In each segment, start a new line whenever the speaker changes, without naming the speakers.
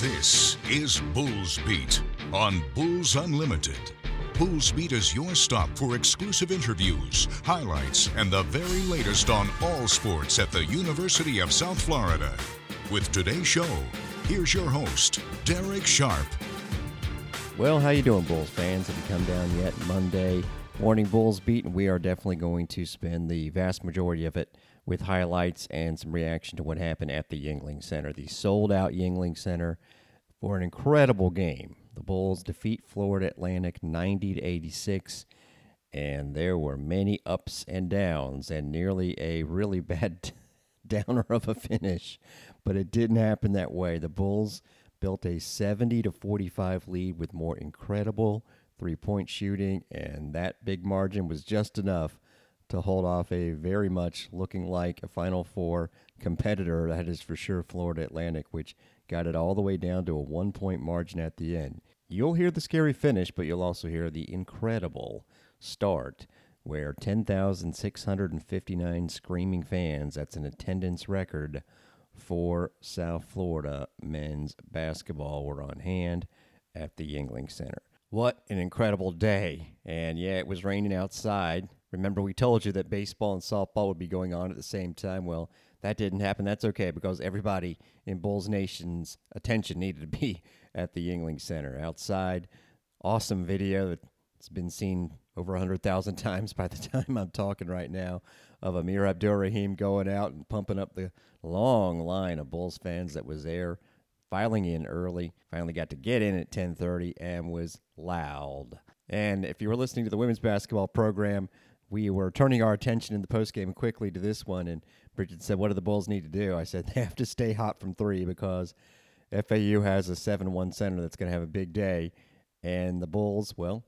This is Bulls Beat on Bulls Unlimited. Bulls Beat is your stop for exclusive interviews, highlights, and the very latest on all sports at the University of South Florida. With today's show, here's your host, Derek Sharp.
Well, how you doing, Bulls fans? Have you come down yet? Monday morning Bulls beat, and we are definitely going to spend the vast majority of it with highlights and some reaction to what happened at the Yuengling Center, the sold-out Yuengling Center, for an incredible game. The Bulls defeat Florida Atlantic 90 to 86, and there were many ups and downs, and nearly a really bad downer of a finish. But it didn't happen that way. The Bulls built a 70 to 45 lead with more incredible three-point shooting, and that big margin was just enough to hold off a very much looking like a Final Four competitor. That is for sure Florida Atlantic, which got it all the way down to a one point margin at the end. You'll hear the scary finish, but you'll also hear the incredible start where 10,659 screaming fans, that's an attendance record for South Florida men's basketball, were on hand at the Yuengling Center. What an incredible day. And yeah, it was raining outside. Remember, we told you that baseball and softball would be going on at the same time. Well, that didn't happen. That's okay because everybody in Bulls Nation's attention needed to be at the Yuengling Center outside. Awesome video that's been seen over 100,000 times by the time I'm talking right now of Amir Abdur-Rahim going out and pumping up the long line of Bulls fans that was there, filing in early. Finally got to get in at 10:30 and was loud. And if you were listening to the women's basketball program, we were turning our attention in the postgame quickly to this one, and Bridget said, "What do the Bulls need to do?" I said, "They have to stay hot from three because FAU has a seven-one center that's going to have a big day, and the Bulls, well,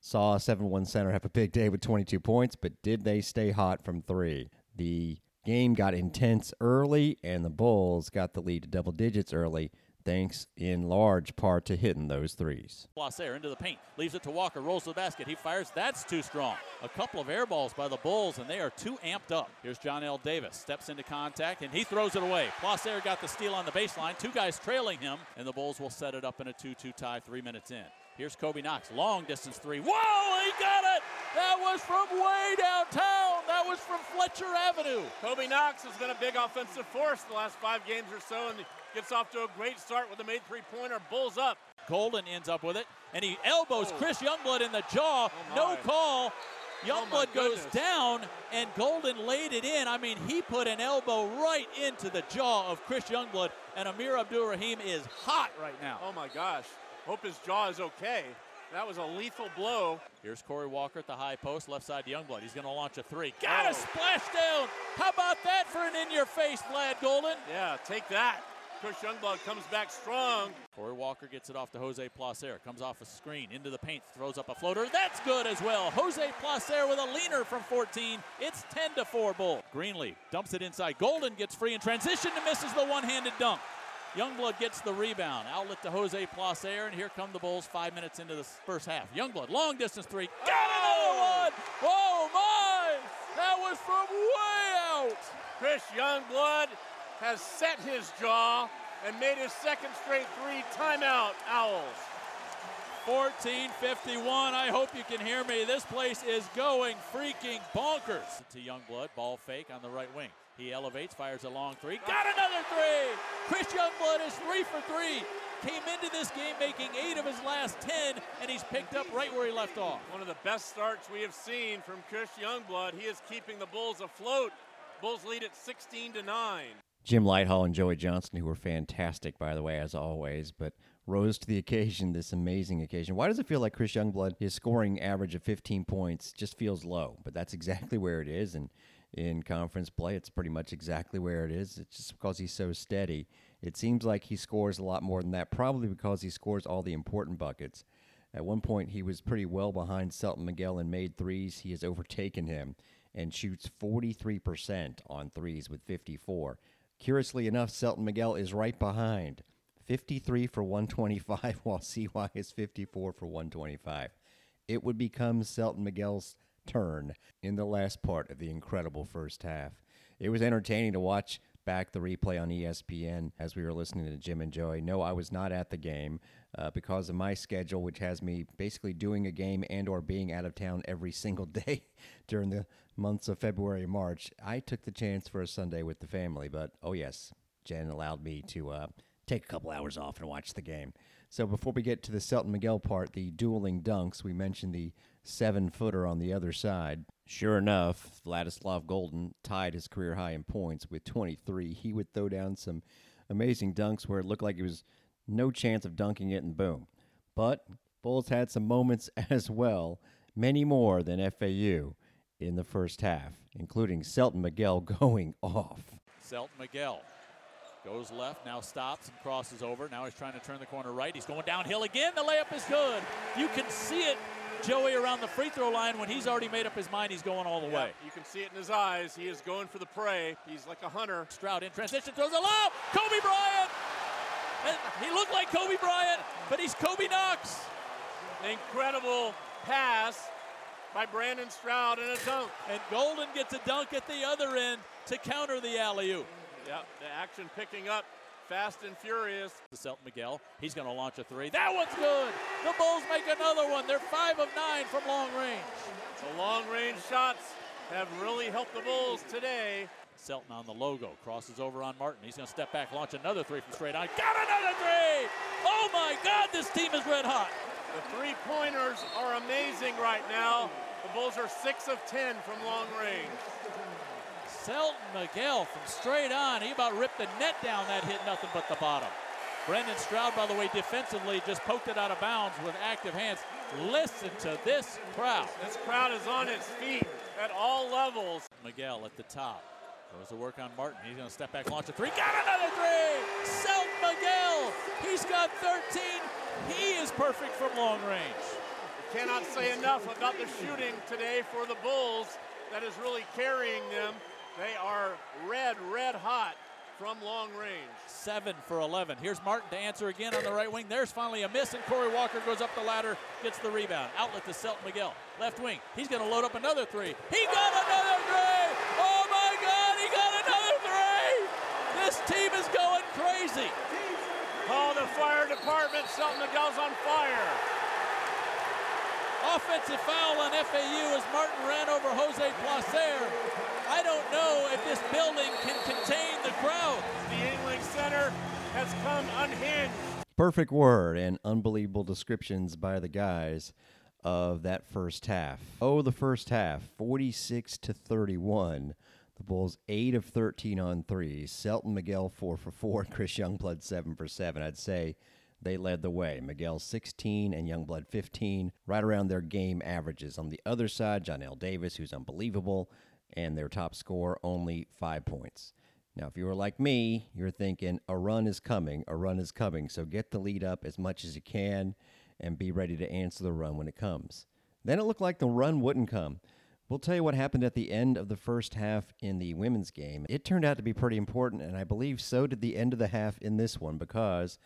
saw a seven-one center have a big day with 22 points, but did they stay hot from three? The game got intense early, and the Bulls got the lead to double digits early." Thanks in large part to hitting those threes.
Placer into the paint, leaves it to Walker, rolls to the basket. He fires. That's too strong. A couple of air balls by the Bulls, and they are too amped up. Here's Johnell Davis, steps into contact, and he throws it away. Placer got the steal on the baseline. Two guys trailing him, and the Bulls will set it up in a 2 2 tie three minutes in. Here's Kobe Knox, long distance three. Whoa, he got it! That was from way downtown. That was from Fletcher Avenue.
Kobe Knox has been a big offensive force the last five games or so, and gets off to a great start with a made three-pointer. Bulls up.
Goldin ends up with it, and he elbows oh. Chris Youngblood in the jaw. Oh no call. Oh, Youngblood oh goes down, and Goldin laid it in. I mean, he put an elbow right into the jaw of Chris Youngblood, and Amir Abdur-Rahim is hot right now.
Oh my gosh. Hope his jaw is okay. That was a lethal blow.
Here's Corey Walker at the high post, left side Youngblood. He's going to launch a three. Oh. Got oh. a splashdown. How about that for an in-your-face, Vlad Goldin?
Yeah, take that. Chris Youngblood comes back strong.
Corey Walker gets it off to Jose Placer. Comes off a screen into the paint, throws up a floater. That's good as well. Jose Placer with a leaner from 14. It's 10 to 4 Bull. Greenlee dumps it inside. Goldin gets free in transition and misses the one-handed dunk. Youngblood gets the rebound. Outlet to Jose Placer, and here come the Bulls five minutes into the first half. Youngblood, long distance three. Got oh! another one! Oh my! That was from way out!
Chris Youngblood has set his jaw and made his second straight three. Timeout, Owls.
14:51. I hope you can hear me. This place is going freaking bonkers. To Youngblood, ball fake on the right wing. He elevates, fires a long three. Got another three! Chris Youngblood is three for three. Came into this game making eight of his last ten, and he's picked up right where he left off.
One of the best starts we have seen from Chris Youngblood. He is keeping the Bulls afloat. Bulls lead at 16 to 9.
Jim Lighthall and Joey Johnson, who were fantastic, by the way, as always, but rose to the occasion, this amazing occasion. Why does it feel like Chris Youngblood, his scoring average of 15 points, just feels low? But that's exactly where it is. And in conference play. It's pretty much exactly where it is. It's just because he's so steady. It seems like he scores a lot more than that, probably because he scores all the important buckets. At one point, he was pretty well behind Selton Miguel and made threes. He has overtaken him and shoots 43% on threes with 54. Curiously enough, Selton Miguel is right behind. 53 for 125, while CY is 54 for 125. It would become Selton Miguel's turn in the last part of the incredible first half. It was entertaining to watch back the replay on ESPN as we were listening to Jim and Joey. No, I was not at the game uh, because of my schedule, which has me basically doing a game and or being out of town every single day during the months of February and March. I took the chance for a Sunday with the family, but oh yes, Jen allowed me to uh, take a couple hours off and watch the game. So before we get to the Selton Miguel part, the dueling dunks, we mentioned the seven footer on the other side. Sure enough, Vladislav Goldin tied his career high in points with 23. He would throw down some amazing dunks where it looked like it was no chance of dunking it, and boom. But Bulls had some moments as well, many more than FAU in the first half, including Selton Miguel going off.
Selton Miguel goes left, now stops and crosses over. Now he's trying to turn the corner right. He's going downhill again. The layup is good. You can see it, Joey, around the free throw line when he's already made up his mind he's going all the way.
You can see it in his eyes. He is going for the prey. He's like a hunter.
Stroud in transition throws a lob. Kobe Bryant. And he looked like Kobe Bryant, but he's Kobe Knox.
Incredible pass by Brandon Stroud and a dunk.
And Goldin gets a dunk at the other end to counter the alley oop.
Yep, the action picking up fast and furious.
To Selton Miguel, he's going to launch a three. That one's good. The Bulls make another one. They're five of nine from long range.
The long range shots have really helped the Bulls today.
Selton on the logo, crosses over on Martin. He's going to step back, launch another three from straight on. Got another three! Oh my God, this team is red hot.
The three pointers are amazing right now. The Bulls are six of ten from long range.
Selton Miguel from straight on. He about ripped the net down. That hit nothing but the bottom. Brandon Stroud, by the way, defensively just poked it out of bounds with active hands. Listen to this crowd.
This crowd is on its feet at all levels.
Miguel at the top. Goes to work on Martin. He's going to step back, launch a three. Got another three! Selton Miguel! He's got 13. He is perfect from long range.
Cannot say enough about the shooting today for the Bulls that is really carrying them. They are red, red hot from long range.
Seven for 11. Here's Martin to answer again on the right wing. There's finally a miss, and Corey Walker goes up the ladder, gets the rebound. Outlet to Selton Miguel. Left wing. He's going to load up another three. He got another three! Oh my God, he got another three! This team is going crazy.
Call the fire department. Selton Miguel's on fire.
Offensive foul on FAU as Martin ran over Jose Placer. I don't know if this building can contain the crowd.
The Yuengling Center has come unhinged.
Perfect word and unbelievable descriptions by the guys of that first half. Oh, the first half, 46 to 31. The Bulls 8 of 13 on threes. Selton Miguel 4 for 4. Chris Youngblood 7 for 7. I'd say they led the way. Miguel 16 and Youngblood 15, right around their game averages. On the other side, Johnell Davis, who's unbelievable, and their top score only five points. Now, if you were like me, you're thinking a run is coming, a run is coming. So get the lead up as much as you can and be ready to answer the run when it comes. Then it looked like the run wouldn't come. We'll tell you what happened at the end of the first half in the women's game. It turned out to be pretty important, and I believe so did the end of the half in this one because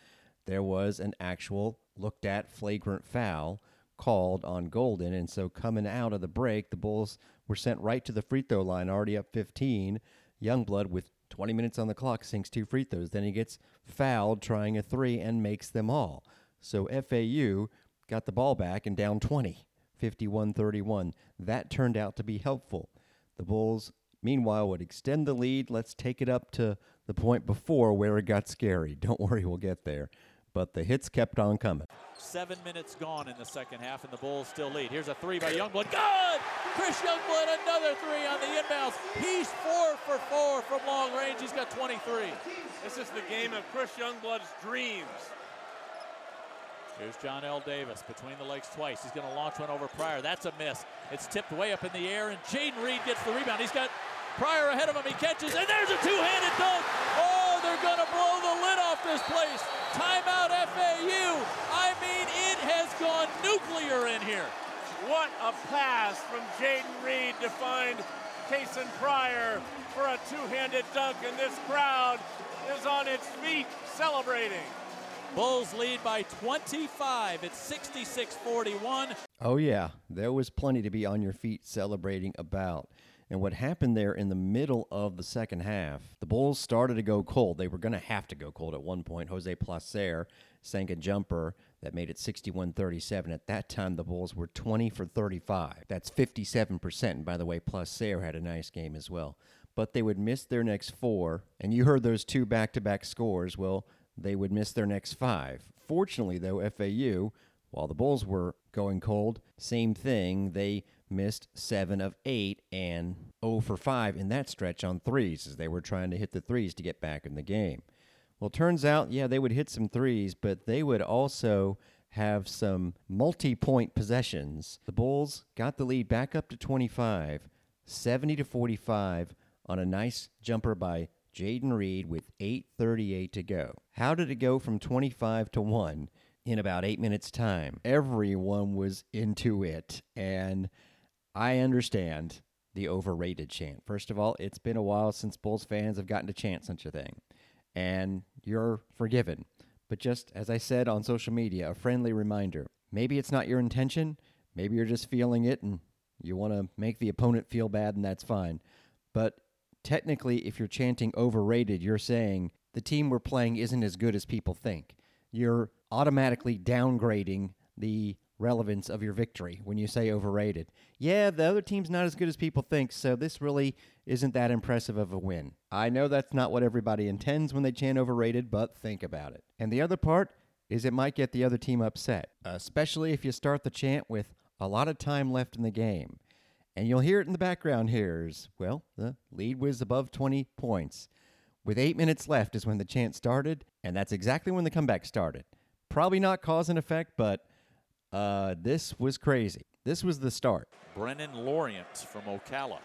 there was an actual looked at flagrant foul called on Goldin. And so coming out of the break, the Bulls were sent right to the free throw line, already up 15. Youngblood, with 20 minutes on the clock, sinks two free throws. Then he gets fouled trying a three and makes them all. So FAU got the ball back and down 20, 51 31. That turned out to be helpful. The Bulls, meanwhile, would extend the lead. Let's take it up to the point before where it got scary. Don't worry, we'll get there. But the hits kept on coming.
Seven minutes gone in the second half, and the Bulls still lead. Here's a three by Youngblood. Good! Chris Youngblood, another three on the inbounds. He's four for four from long range. He's got 23.
This is the game of Chris Youngblood's dreams.
Here's Johnell Davis between the legs twice. He's going to launch one over Pryor. That's a miss. It's tipped way up in the air, and Jayden Reed gets the rebound. He's got Pryor ahead of him. He catches, and there's a two-handed dunk. Oh, they're going to blow the lid off this place. Timeout FAU. I mean, it has gone nuclear in here.
What a pass from Jayden Reed to find Kasean Pryor for a two-handed dunk, and this crowd is on its feet celebrating.
Bulls lead by 25. It's 66-41.
Oh yeah, there was plenty to be on your feet celebrating about. And what happened there in the middle of the second half, the Bulls started to go cold. They were going to have to go cold at one point. Jose Placer sank a jumper that made it 61 37. At that time, the Bulls were 20 for 35. That's 57%. And by the way, Placer had a nice game as well. But they would miss their next four. And you heard those two back to back scores. Well, they would miss their next five. Fortunately, though, FAU, while the Bulls were going cold, same thing. They missed seven of eight and 0 for 5 in that stretch on threes as they were trying to hit the threes to get back in the game. Well, turns out, yeah, they would hit some threes, but they would also have some multi point possessions. The Bulls got the lead back up to 25, 70 to 45 on a nice jumper by Jayden Reed with 8.38 to go. How did it go from 25 to 1 in about eight minutes' time? Everyone was into it, and I understand the overrated chant. First of all, it's been a while since Bulls fans have gotten to chant such a thing and you're forgiven. But just as I said on social media, a friendly reminder maybe it's not your intention, maybe you're just feeling it and you want to make the opponent feel bad, and that's fine. But technically, if you're chanting overrated, you're saying the team we're playing isn't as good as people think. You're automatically downgrading the relevance of your victory when you say overrated. Yeah, the other team's not as good as people think, so this really isn't that impressive of a win. I know that's not what everybody intends when they chant overrated, but think about it. And the other part is it might get the other team upset, especially if you start the chant with a lot of time left in the game. And you'll hear it in the background here is, well, the lead was above 20 points. With eight minutes left is when the chant started, and that's exactly when the comeback started. Probably not cause and effect, but uh, this was crazy. This was the start.
Brenen Lorient from Ocala.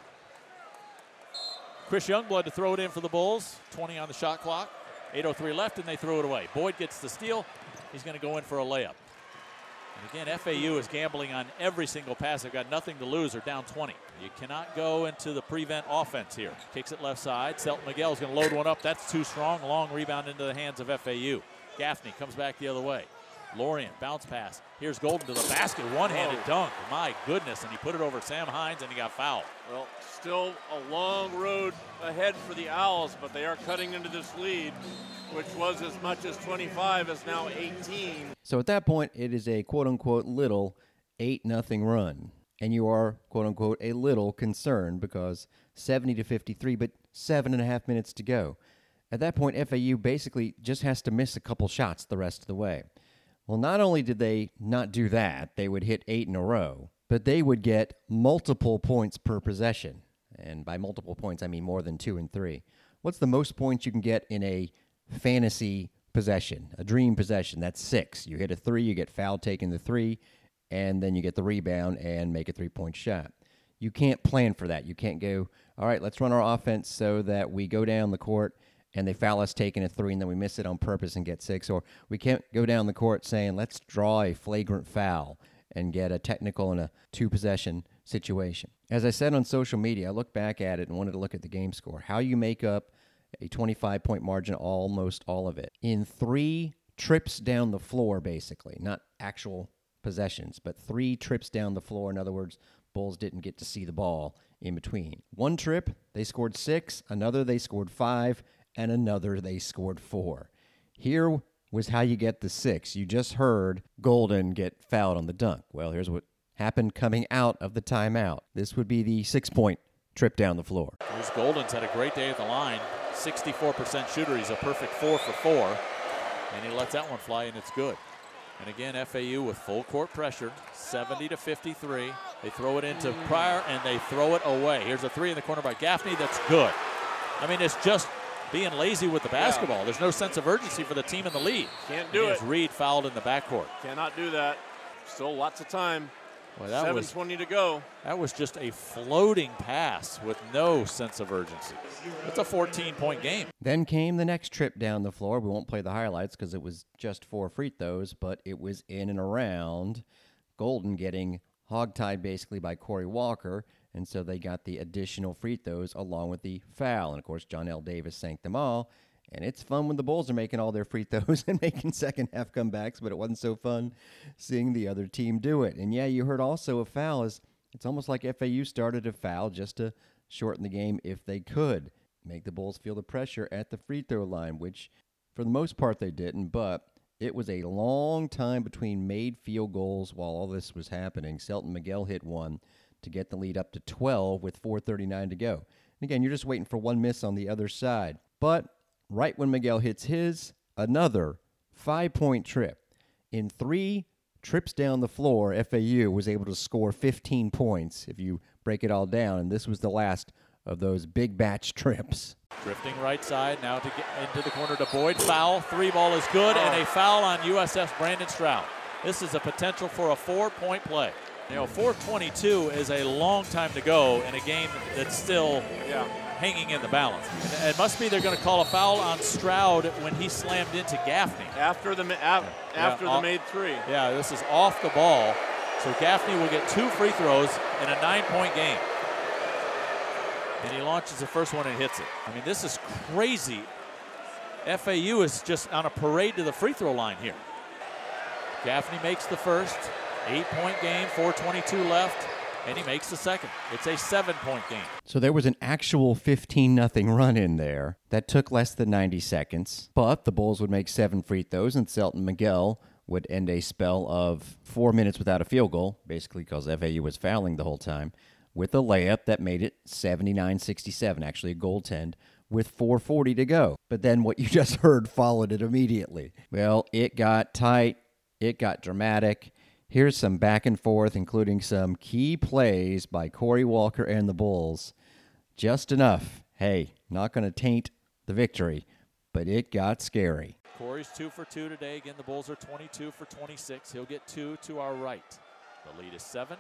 Chris Youngblood to throw it in for the Bulls. 20 on the shot clock. 8.03 left, and they throw it away. Boyd gets the steal. He's going to go in for a layup. And again, FAU is gambling on every single pass. They've got nothing to lose. They're down 20. You cannot go into the prevent offense here. Kicks it left side. Selton Miguel is going to load one up. That's too strong. Long rebound into the hands of FAU. Gaffney comes back the other way. Lorient, bounce pass. Here's Goldin to the basket, one-handed Whoa. dunk. My goodness, and he put it over Sam Hines, and he got fouled.
Well, still a long road ahead for the Owls, but they are cutting into this lead, which was as much as 25, is now 18.
So at that point, it is a quote-unquote little 8 nothing run. And you are, quote unquote, a little concerned because 70 to 53, but seven and a half minutes to go. At that point, FAU basically just has to miss a couple shots the rest of the way. Well, not only did they not do that, they would hit eight in a row, but they would get multiple points per possession. And by multiple points, I mean more than two and three. What's the most points you can get in a fantasy possession, a dream possession? That's six. You hit a three, you get foul taking the three, and then you get the rebound and make a three point shot. You can't plan for that. You can't go, all right, let's run our offense so that we go down the court and they foul us taking a three and then we miss it on purpose and get six. Or we can't go down the court saying, let's draw a flagrant foul and get a technical and a two possession situation. As I said on social media, I looked back at it and wanted to look at the game score. How you make up a 25 point margin, almost all of it, in three trips down the floor, basically, not actual possessions, but three trips down the floor. In other words, Bulls didn't get to see the ball in between. One trip, they scored six. Another, they scored five and another they scored four. Here was how you get the six. You just heard Goldin get fouled on the dunk. Well, here's what happened coming out of the timeout. This would be the six point trip down the floor.
Here's Goldin's had a great day at the line. 64% shooter. He's a perfect four for four. And he lets that one fly, and it's good. And again, FAU with full court pressure, 70 to 53. They throw it into Pryor, and they throw it away. Here's a three in the corner by Gaffney. That's good. I mean, it's just being lazy with the basketball. Yeah. There's no sense of urgency for the team in the lead.
Can't do it.
Reed fouled in the backcourt.
Cannot do that. Still lots of time. Well, that 7:20 was, to go.
That was just a floating pass with no sense of urgency. It's a 14-point game.
Then came the next trip down the floor. We won't play the highlights because it was just four free throws, but it was in and around Goldin getting hogtied basically by Corey Walker and so they got the additional free throws along with the foul. And of course, Johnell Davis sank them all. And it's fun when the Bulls are making all their free throws and making second half comebacks, but it wasn't so fun seeing the other team do it. And yeah, you heard also a foul is it's almost like FAU started a foul just to shorten the game if they could, make the Bulls feel the pressure at the free throw line, which for the most part they didn't, but it was a long time between made field goals while all this was happening. Selton Miguel hit one to get the lead up to 12 with 4.39 to go. And again, you're just waiting for one miss on the other side. But right when Miguel hits his, another five point trip. In three trips down the floor, FAU was able to score 15 points if you break it all down. And this was the last of those big batch trips.
Drifting right side now to get into the corner to Boyd. Foul. Three ball is good, and a foul on USF's Brandon Stroud. This is a potential for a four point play. You know, 422 is a long time to go in a game that's still
Yeah.
hanging in the balance. And it must be they're going to call a foul on Stroud when he slammed into Gaffney.
After the af- after
I'll-
the made three.
Yeah, this is off the ball. So Gaffney will get two free throws in a nine point game. And he launches the first one and hits it. I mean, this is crazy. FAU is just on a parade to the free throw line here. Gaffney makes the first. Eight point game, 422 left, and he makes the second. It's a seven point game.
So there was an actual 15 nothing run in there that took less than 90 seconds, but the Bulls would make seven free throws and Selton Miguel would end a spell of four minutes without a field goal, basically because FAU was fouling the whole time, with a layup that made it 79 67, actually a goaltend, with 440 to go. But then what you just heard followed it immediately. Well, it got tight, it got dramatic. Here's some back and forth, including some key plays by Corey Walker and the Bulls. Just enough. Hey, not going to taint the victory, but it got scary.
Corey's two for two today. Again, the Bulls are 22 for 26. He'll get two to our right. The lead is seven,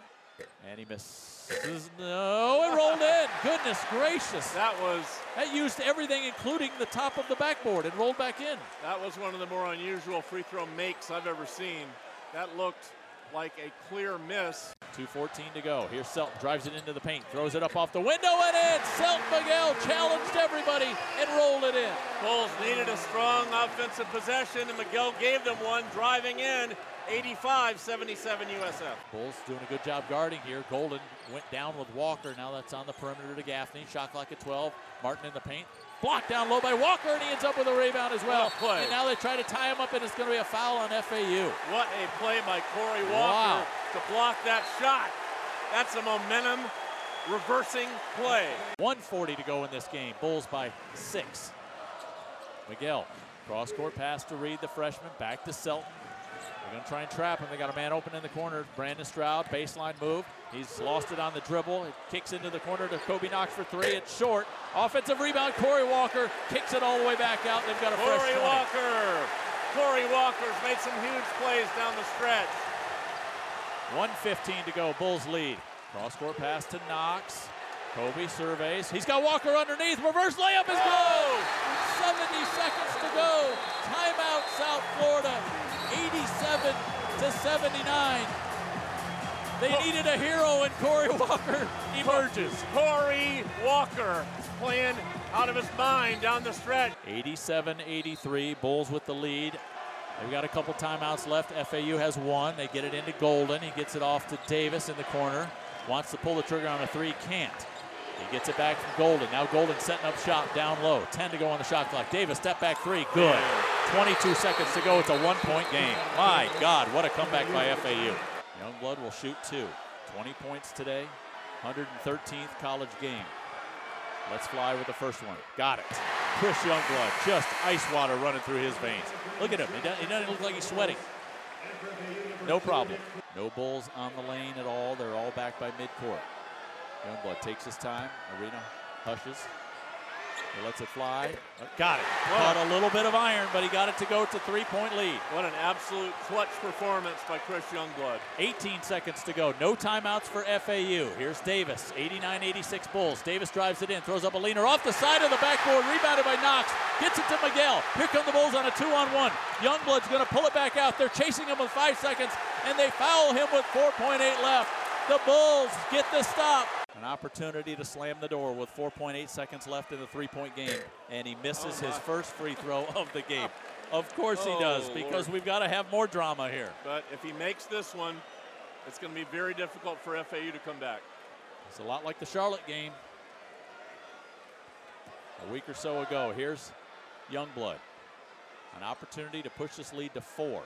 and he misses. No, it rolled in. Goodness gracious.
That was
That used everything, including the top of the backboard, and rolled back in.
that was one of the more unusual free throw makes I've ever seen. That looked like a clear miss.
2.14 to go. Here's Selton, drives it into the paint, throws it up off the window and in. Selton Miguel challenged everybody and rolled it in.
Bulls needed a strong offensive possession, and Miguel gave them one, driving in 85 77 USF.
Bulls doing a good job guarding here. Goldin went down with Walker. Now that's on the perimeter to Gaffney. Shot clock at 12. Martin in the paint. Blocked down low by Walker, and he ends up with a rebound as well. And now they try to tie him up, and it's going to be a foul on FAU.
What a play by Corey Walker
Wow.
to block that shot. That's a momentum reversing play.
140 to go in this game. Bulls by six. Miguel, cross court pass to Reed, the freshman. Back to Selton. They're going to try and trap him. They got a man open in the corner. Brandon Stroud, baseline move. He's lost it on the dribble. It kicks into the corner to Kobe Knox for three. It's short. Offensive rebound. Corey Walker kicks it all the way back out. They've got a fresh
Corey
20.
Walker. Corey Walker's made some huge plays down the stretch.
115 to go. Bulls lead. Cross court pass to Knox. Kobe surveys. He's got Walker underneath. Reverse layup is good. 70 seconds to go. Timeout, South Florida. 87 to 79. They needed a hero, and Corey Walker emerges.
Corey Walker playing out of his mind down the stretch.
87 83. Bulls with the lead. They've got a couple timeouts left. FAU has one. They get it into Goldin. He gets it off to Davis in the corner. Wants to pull the trigger on a three. Can't. He gets it back from Goldin. Now Goldin setting up shot down low. 10 to go on the shot clock. Davis, step back three. Good. 22 seconds to go. It's a one point game. My God, what a comeback by FAU. Youngblood will shoot two. 20 points today. 113th college game. Let's fly with the first one. Got it. Chris Youngblood, just ice water running through his veins. Look at him. He doesn't, look like he's sweating. No problem. No Bulls on the lane at all. They're all back by midcourt. Youngblood takes his time. Arena hushes. He lets it fly. Got it. Caught a little bit of iron, but he got it to go to three-point lead.
What an absolute clutch performance by Chris Youngblood.
18 seconds to go. No timeouts for FAU. Here's Davis. 89-86 Bulls. Davis drives it in, throws up a leaner off the side of the backboard, rebounded by Knox. Gets it to Miguel. Here come the Bulls on a two-on-one. Youngblood's going to pull it back out. They're chasing him with five seconds, and they foul him with 4.8 left. The Bulls get the stop. An opportunity to slam the door with 4.8 seconds left in the three-point game, and he misses his oh, first free throw of the game. Of course he oh, does,
Oh,
because
Lord.
we've got to have more drama here.
But if he makes this one, it's going to be very difficult for FAU to come back.
It's a lot like the Charlotte game. a week or so ago. Here's Youngblood. An opportunity to push this lead to four.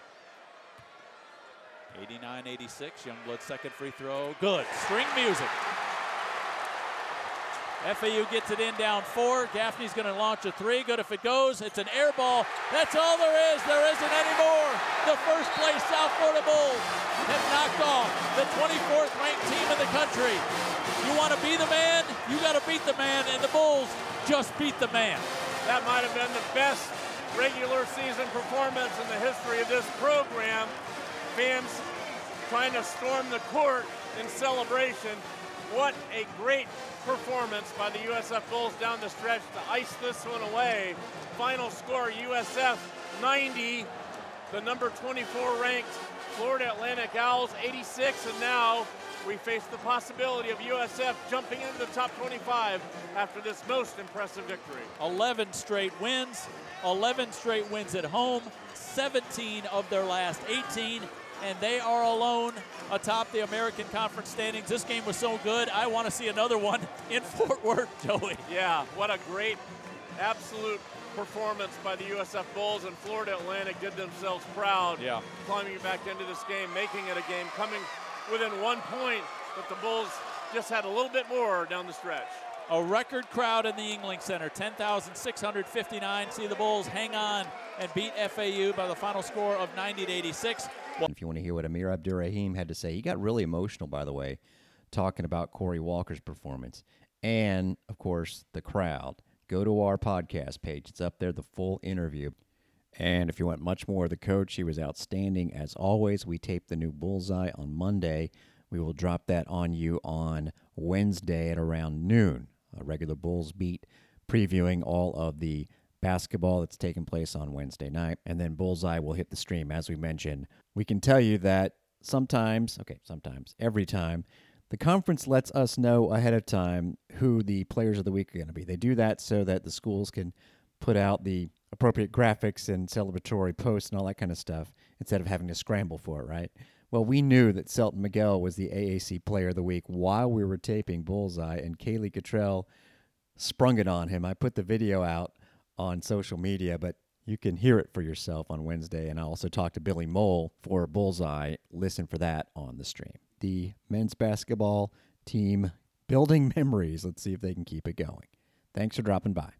89 86. Youngblood's second free throw. Good. String music. FAU gets it in down four. Gaffney's going to launch a three. Good if it goes. It's an air ball. That's all there is. There isn't any more. The first place South Florida Bulls have knocked off the 24th ranked team in the country. You want to be the man? You got to beat the man, and the Bulls just beat the man.
That might have been the best regular season performance in the history of this program. Fans trying to storm the court in celebration. What a great performance by the USF Bulls down the stretch to ice this one away. Final score USF 90, the number 24 ranked Florida Atlantic Owls 86, and now we face the possibility of USF jumping into the top 25 after this most impressive victory.
11 straight wins, 11 straight wins at home, 17 of their last 18 and they are alone atop the American Conference standings. This game was so good, I want to see another one in Fort Worth, Joey.
Yeah, what a great, absolute performance by the USF Bulls, and Florida Atlantic did themselves proud.
Yeah.
Climbing back into this game, making it a game, coming within one point, but the Bulls just had a little bit more down the stretch.
A record crowd in the Yuengling Center, 10,659. See the Bulls hang on and beat FAU by the final score of 90 to 86.
If you want to hear what Amir Abdur-Rahim had to say, he got really emotional, by the way, talking about Corey Walker's performance and, of course, the crowd. Go to our podcast page; it's up there, the full interview. And if you want much more of the coach, he was outstanding as always. We taped the new Bullseye on Monday. We will drop that on you on Wednesday at around noon. A regular Bulls beat previewing all of the basketball that's taking place on Wednesday night. And then Bullseye will hit the stream, as we mentioned. We can tell you that sometimes, okay, sometimes, every time, the conference lets us know ahead of time who the players of the week are going to be. They do that so that the schools can put out the appropriate graphics and celebratory posts and all that kind of stuff instead of having to scramble for it, right? Well, we knew that Selton Miguel was the AAC player of the week while we were taping Bullseye, and Kaylee Cottrell sprung it on him. I put the video out on social media, but you can hear it for yourself on Wednesday. And I also talked to Billy Mohl for Bullseye. Listen for that on the stream. The men's basketball team building memories. Let's see if they can keep it going. Thanks for dropping by.